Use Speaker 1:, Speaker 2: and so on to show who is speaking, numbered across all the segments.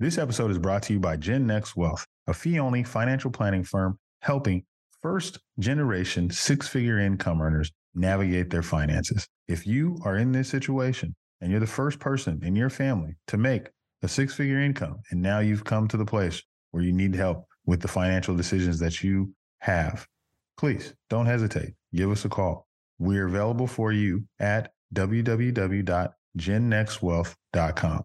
Speaker 1: This episode is brought to you by Gen Next Wealth, a fee only financial planning firm helping first generation six figure income earners navigate their finances. If you are in this situation and you're the first person in your family to make a six figure income, and now you've come to the place where you need help with the financial decisions that you have, please don't hesitate. Give us a call. We're available for you at www.gennextwealth.com.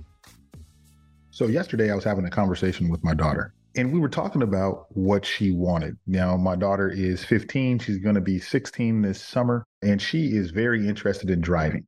Speaker 1: So yesterday I was having a conversation with my daughter and we were talking about what she wanted. Now, my daughter is 15. She's going to be 16 this summer, and she is very interested in driving,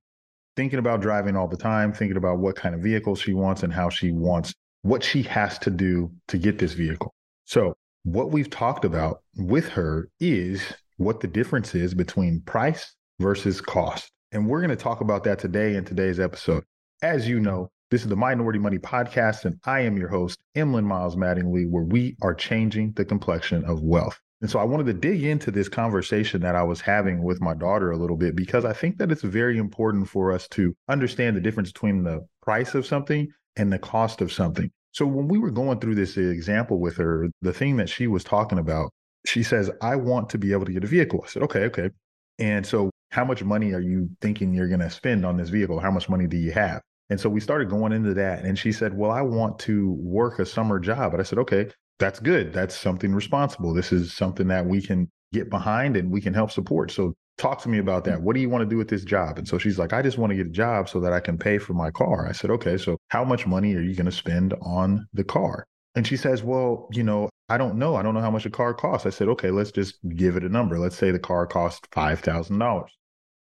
Speaker 1: thinking about driving all the time, thinking about what kind of vehicle she wants and how she wants what she has to do to get this vehicle. So, what we've talked about with her is what the difference is between price versus cost. And we're going to talk about that today in today's episode. As you know, this is the Minority Money Podcast, and I am your host, Emlyn Miles Mattingly, where we are changing the complexion of wealth. And so I wanted to dig into this conversation that I was having with my daughter a little bit because I think that it's very important for us to understand the difference between the price of something and the cost of something. So when we were going through this example with her, the thing that she was talking about, she says, I want to be able to get a vehicle. I said, okay, okay. And so how much money are you thinking you're going to spend on this vehicle? How much money do you have? And so we started going into that. And she said, Well, I want to work a summer job. But I said, Okay, that's good. That's something responsible. This is something that we can get behind and we can help support. So talk to me about that. What do you want to do with this job? And so she's like, I just want to get a job so that I can pay for my car. I said, Okay, so how much money are you going to spend on the car? And she says, Well, you know, I don't know. I don't know how much a car costs. I said, Okay, let's just give it a number. Let's say the car costs $5,000.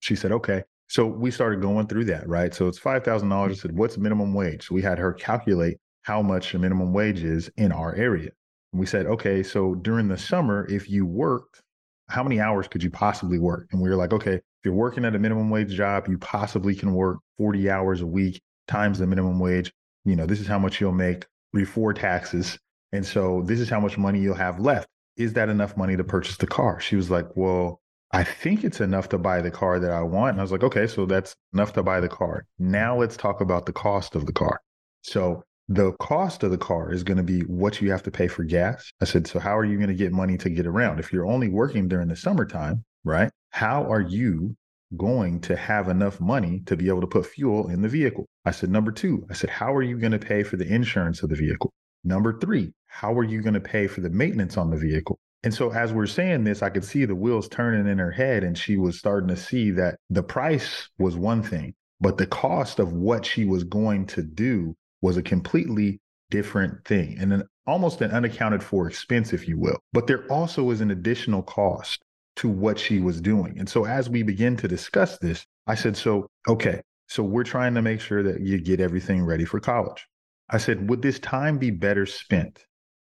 Speaker 1: She said, Okay. So we started going through that, right? So it's five thousand dollars. Mm. I said, "What's minimum wage?" So we had her calculate how much a minimum wage is in our area. And we said, "Okay, so during the summer, if you worked, how many hours could you possibly work?" And we were like, "Okay, if you're working at a minimum wage job, you possibly can work 40 hours a week times the minimum wage. You know, this is how much you'll make before taxes, and so this is how much money you'll have left. Is that enough money to purchase the car?" She was like, "Well." I think it's enough to buy the car that I want. And I was like, okay, so that's enough to buy the car. Now let's talk about the cost of the car. So the cost of the car is going to be what you have to pay for gas. I said, so how are you going to get money to get around? If you're only working during the summertime, right? How are you going to have enough money to be able to put fuel in the vehicle? I said, number two, I said, how are you going to pay for the insurance of the vehicle? Number three, how are you going to pay for the maintenance on the vehicle? And so as we're saying this, I could see the wheels turning in her head, and she was starting to see that the price was one thing, but the cost of what she was going to do was a completely different thing and an almost an unaccounted for expense, if you will. But there also is an additional cost to what she was doing. And so as we begin to discuss this, I said, So, okay, so we're trying to make sure that you get everything ready for college. I said, Would this time be better spent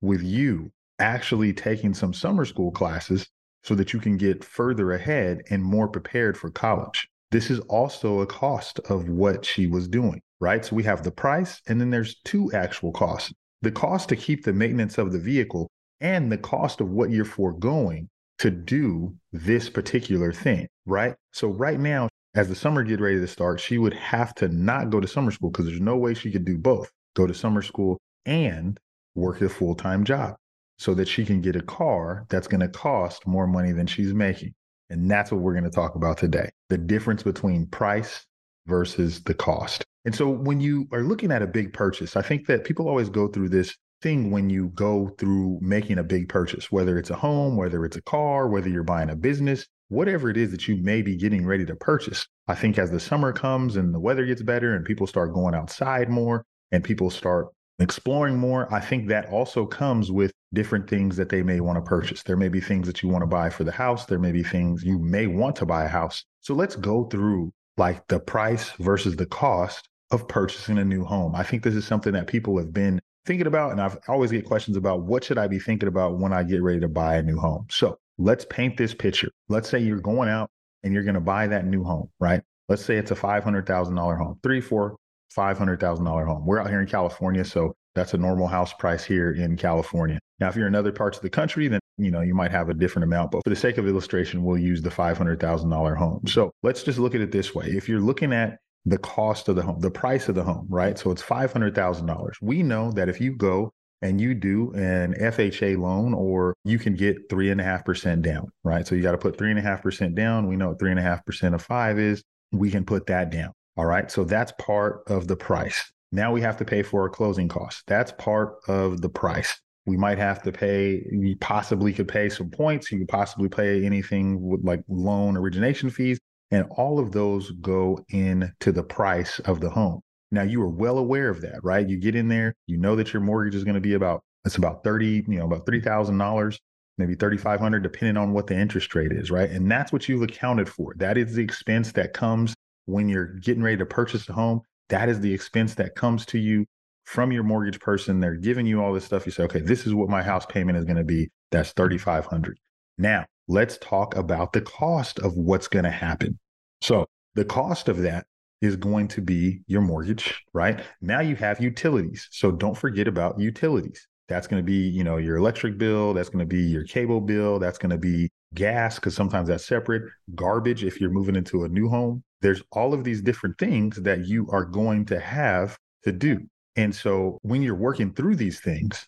Speaker 1: with you actually taking some summer school classes so that you can get further ahead and more prepared for college. This is also a cost of what she was doing, right? So we have the price, and then there's two actual costs the cost to keep the maintenance of the vehicle and the cost of what you're foregoing to do this particular thing, right? So right now, as the summer get ready to start, she would have to not go to summer school because there's no way she could do both go to summer school and work a full time job so that she can get a car that's going to cost more money than she's making. And that's what we're going to talk about today the difference between price versus the cost. And so when you are looking at a big purchase, I think that people always go through this thing when you go through making a big purchase, whether it's a home, whether it's a car, whether you're buying a business, whatever it is that you may be getting ready to purchase. I think as the summer comes and the weather gets better and people start going outside more and people start exploring more, I think that also comes with different things that they may want to purchase. There may be things that you want to buy for the house. There may be things you may want to buy a house. So let's go through like the price versus the cost of purchasing a new home. I think this is something that people have been thinking about, and I've always get questions about what should I be thinking about when I get ready to buy a new home. So let's paint this picture. Let's say you're going out and you're going to buy that new home, right? Let's say it's a $500,000 home, three, four, $500,000 home. We're out here in California, so that's a normal house price here in California. Now, if you're in other parts of the country, then you know you might have a different amount. But for the sake of illustration, we'll use the $500,000 home. So let's just look at it this way: if you're looking at the cost of the home, the price of the home, right? So it's $500,000. We know that if you go and you do an FHA loan, or you can get three and a half percent down, right? So you got to put three and a half percent down. We know three and a half percent of five is. We can put that down. All right. So that's part of the price. Now we have to pay for our closing costs. That's part of the price. We might have to pay, you possibly could pay some points. You could possibly pay anything with like loan origination fees. And all of those go into the price of the home. Now you are well aware of that, right? You get in there, you know that your mortgage is going to be about it's about 30, you know, about $3,000, maybe 3,500 depending on what the interest rate is, right? And that's what you've accounted for. That is the expense that comes when you're getting ready to purchase a home. That is the expense that comes to you from your mortgage person. They're giving you all this stuff. You say, okay, this is what my house payment is going to be. That's 3,500. Now, let's talk about the cost of what's going to happen. So, the cost of that is going to be your mortgage, right? Now you have utilities. So don't forget about utilities. That's going to be, you know, your electric bill, that's going to be your cable bill, that's going to be gas because sometimes that's separate, garbage if you're moving into a new home. There's all of these different things that you are going to have to do. And so when you're working through these things,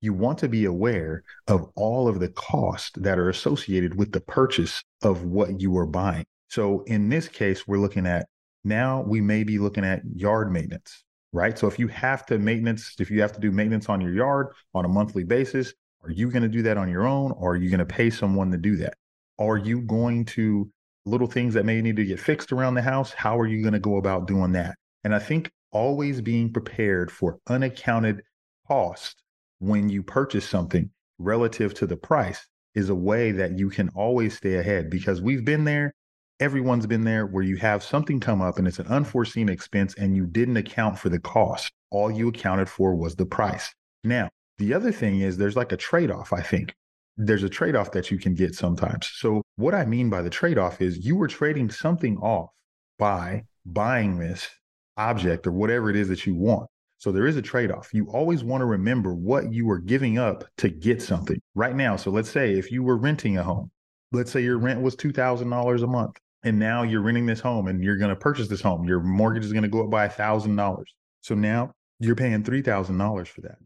Speaker 1: you want to be aware of all of the costs that are associated with the purchase of what you are buying. So in this case, we're looking at now we may be looking at yard maintenance, right? So if you have to maintenance, if you have to do maintenance on your yard on a monthly basis, are you going to do that on your own or are you going to pay someone to do that? Are you going to little things that may need to get fixed around the house? How are you going to go about doing that? And I think always being prepared for unaccounted cost when you purchase something relative to the price is a way that you can always stay ahead because we've been there everyone's been there where you have something come up and it's an unforeseen expense and you didn't account for the cost. All you accounted for was the price. Now, the other thing is there's like a trade off, I think. There's a trade off that you can get sometimes. So, what I mean by the trade off is you were trading something off by buying this object or whatever it is that you want. So, there is a trade off. You always want to remember what you are giving up to get something right now. So, let's say if you were renting a home, let's say your rent was $2,000 a month and now you're renting this home and you're going to purchase this home. Your mortgage is going to go up by a thousand dollars. So now you're paying three thousand dollars for that.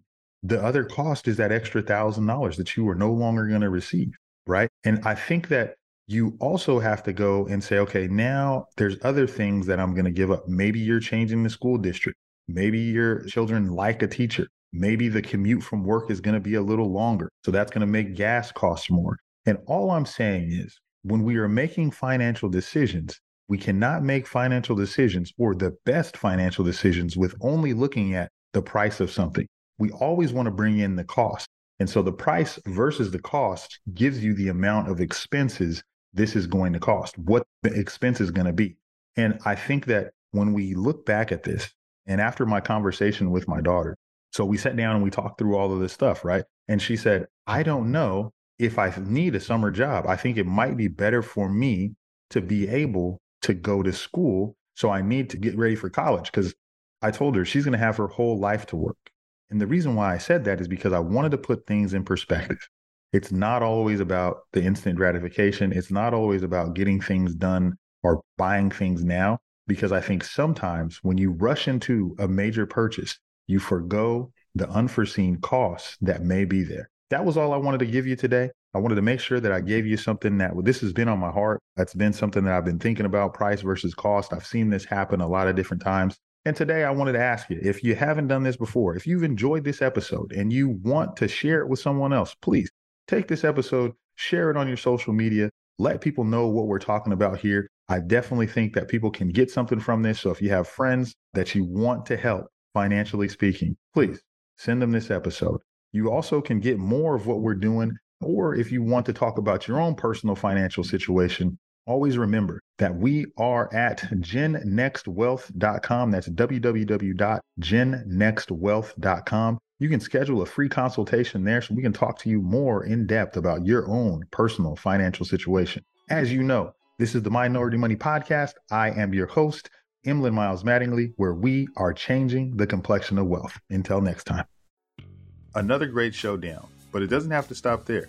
Speaker 1: The other cost is that extra thousand dollars that you are no longer going to receive, right? And I think that you also have to go and say, okay, now there's other things that I'm going to give up. Maybe you're changing the school district. Maybe your children like a teacher. Maybe the commute from work is going to be a little longer. So that's going to make gas costs more. And all I'm saying is when we are making financial decisions, we cannot make financial decisions or the best financial decisions with only looking at the price of something. We always want to bring in the cost. And so the price versus the cost gives you the amount of expenses this is going to cost, what the expense is going to be. And I think that when we look back at this, and after my conversation with my daughter, so we sat down and we talked through all of this stuff, right? And she said, I don't know if I need a summer job, I think it might be better for me to be able to go to school. So I need to get ready for college because I told her she's going to have her whole life to work. And the reason why I said that is because I wanted to put things in perspective. It's not always about the instant gratification. It's not always about getting things done or buying things now, because I think sometimes when you rush into a major purchase, you forego the unforeseen costs that may be there that was all I wanted to give you today. I wanted to make sure that I gave you something that well, this has been on my heart. That's been something that I've been thinking about price versus cost. I've seen this happen a lot of different times. And today I wanted to ask you if you haven't done this before, if you've enjoyed this episode and you want to share it with someone else, please take this episode, share it on your social media, let people know what we're talking about here. I definitely think that people can get something from this. So if you have friends that you want to help financially speaking, please send them this episode. You also can get more of what we're doing. Or if you want to talk about your own personal financial situation, always remember that we are at gennextwealth.com. That's www.gennextwealth.com. You can schedule a free consultation there so we can talk to you more in depth about your own personal financial situation. As you know, this is the Minority Money Podcast. I am your host, Emlyn Miles Mattingly, where we are changing the complexion of wealth. Until next time. Another great showdown, but it doesn't have to stop there.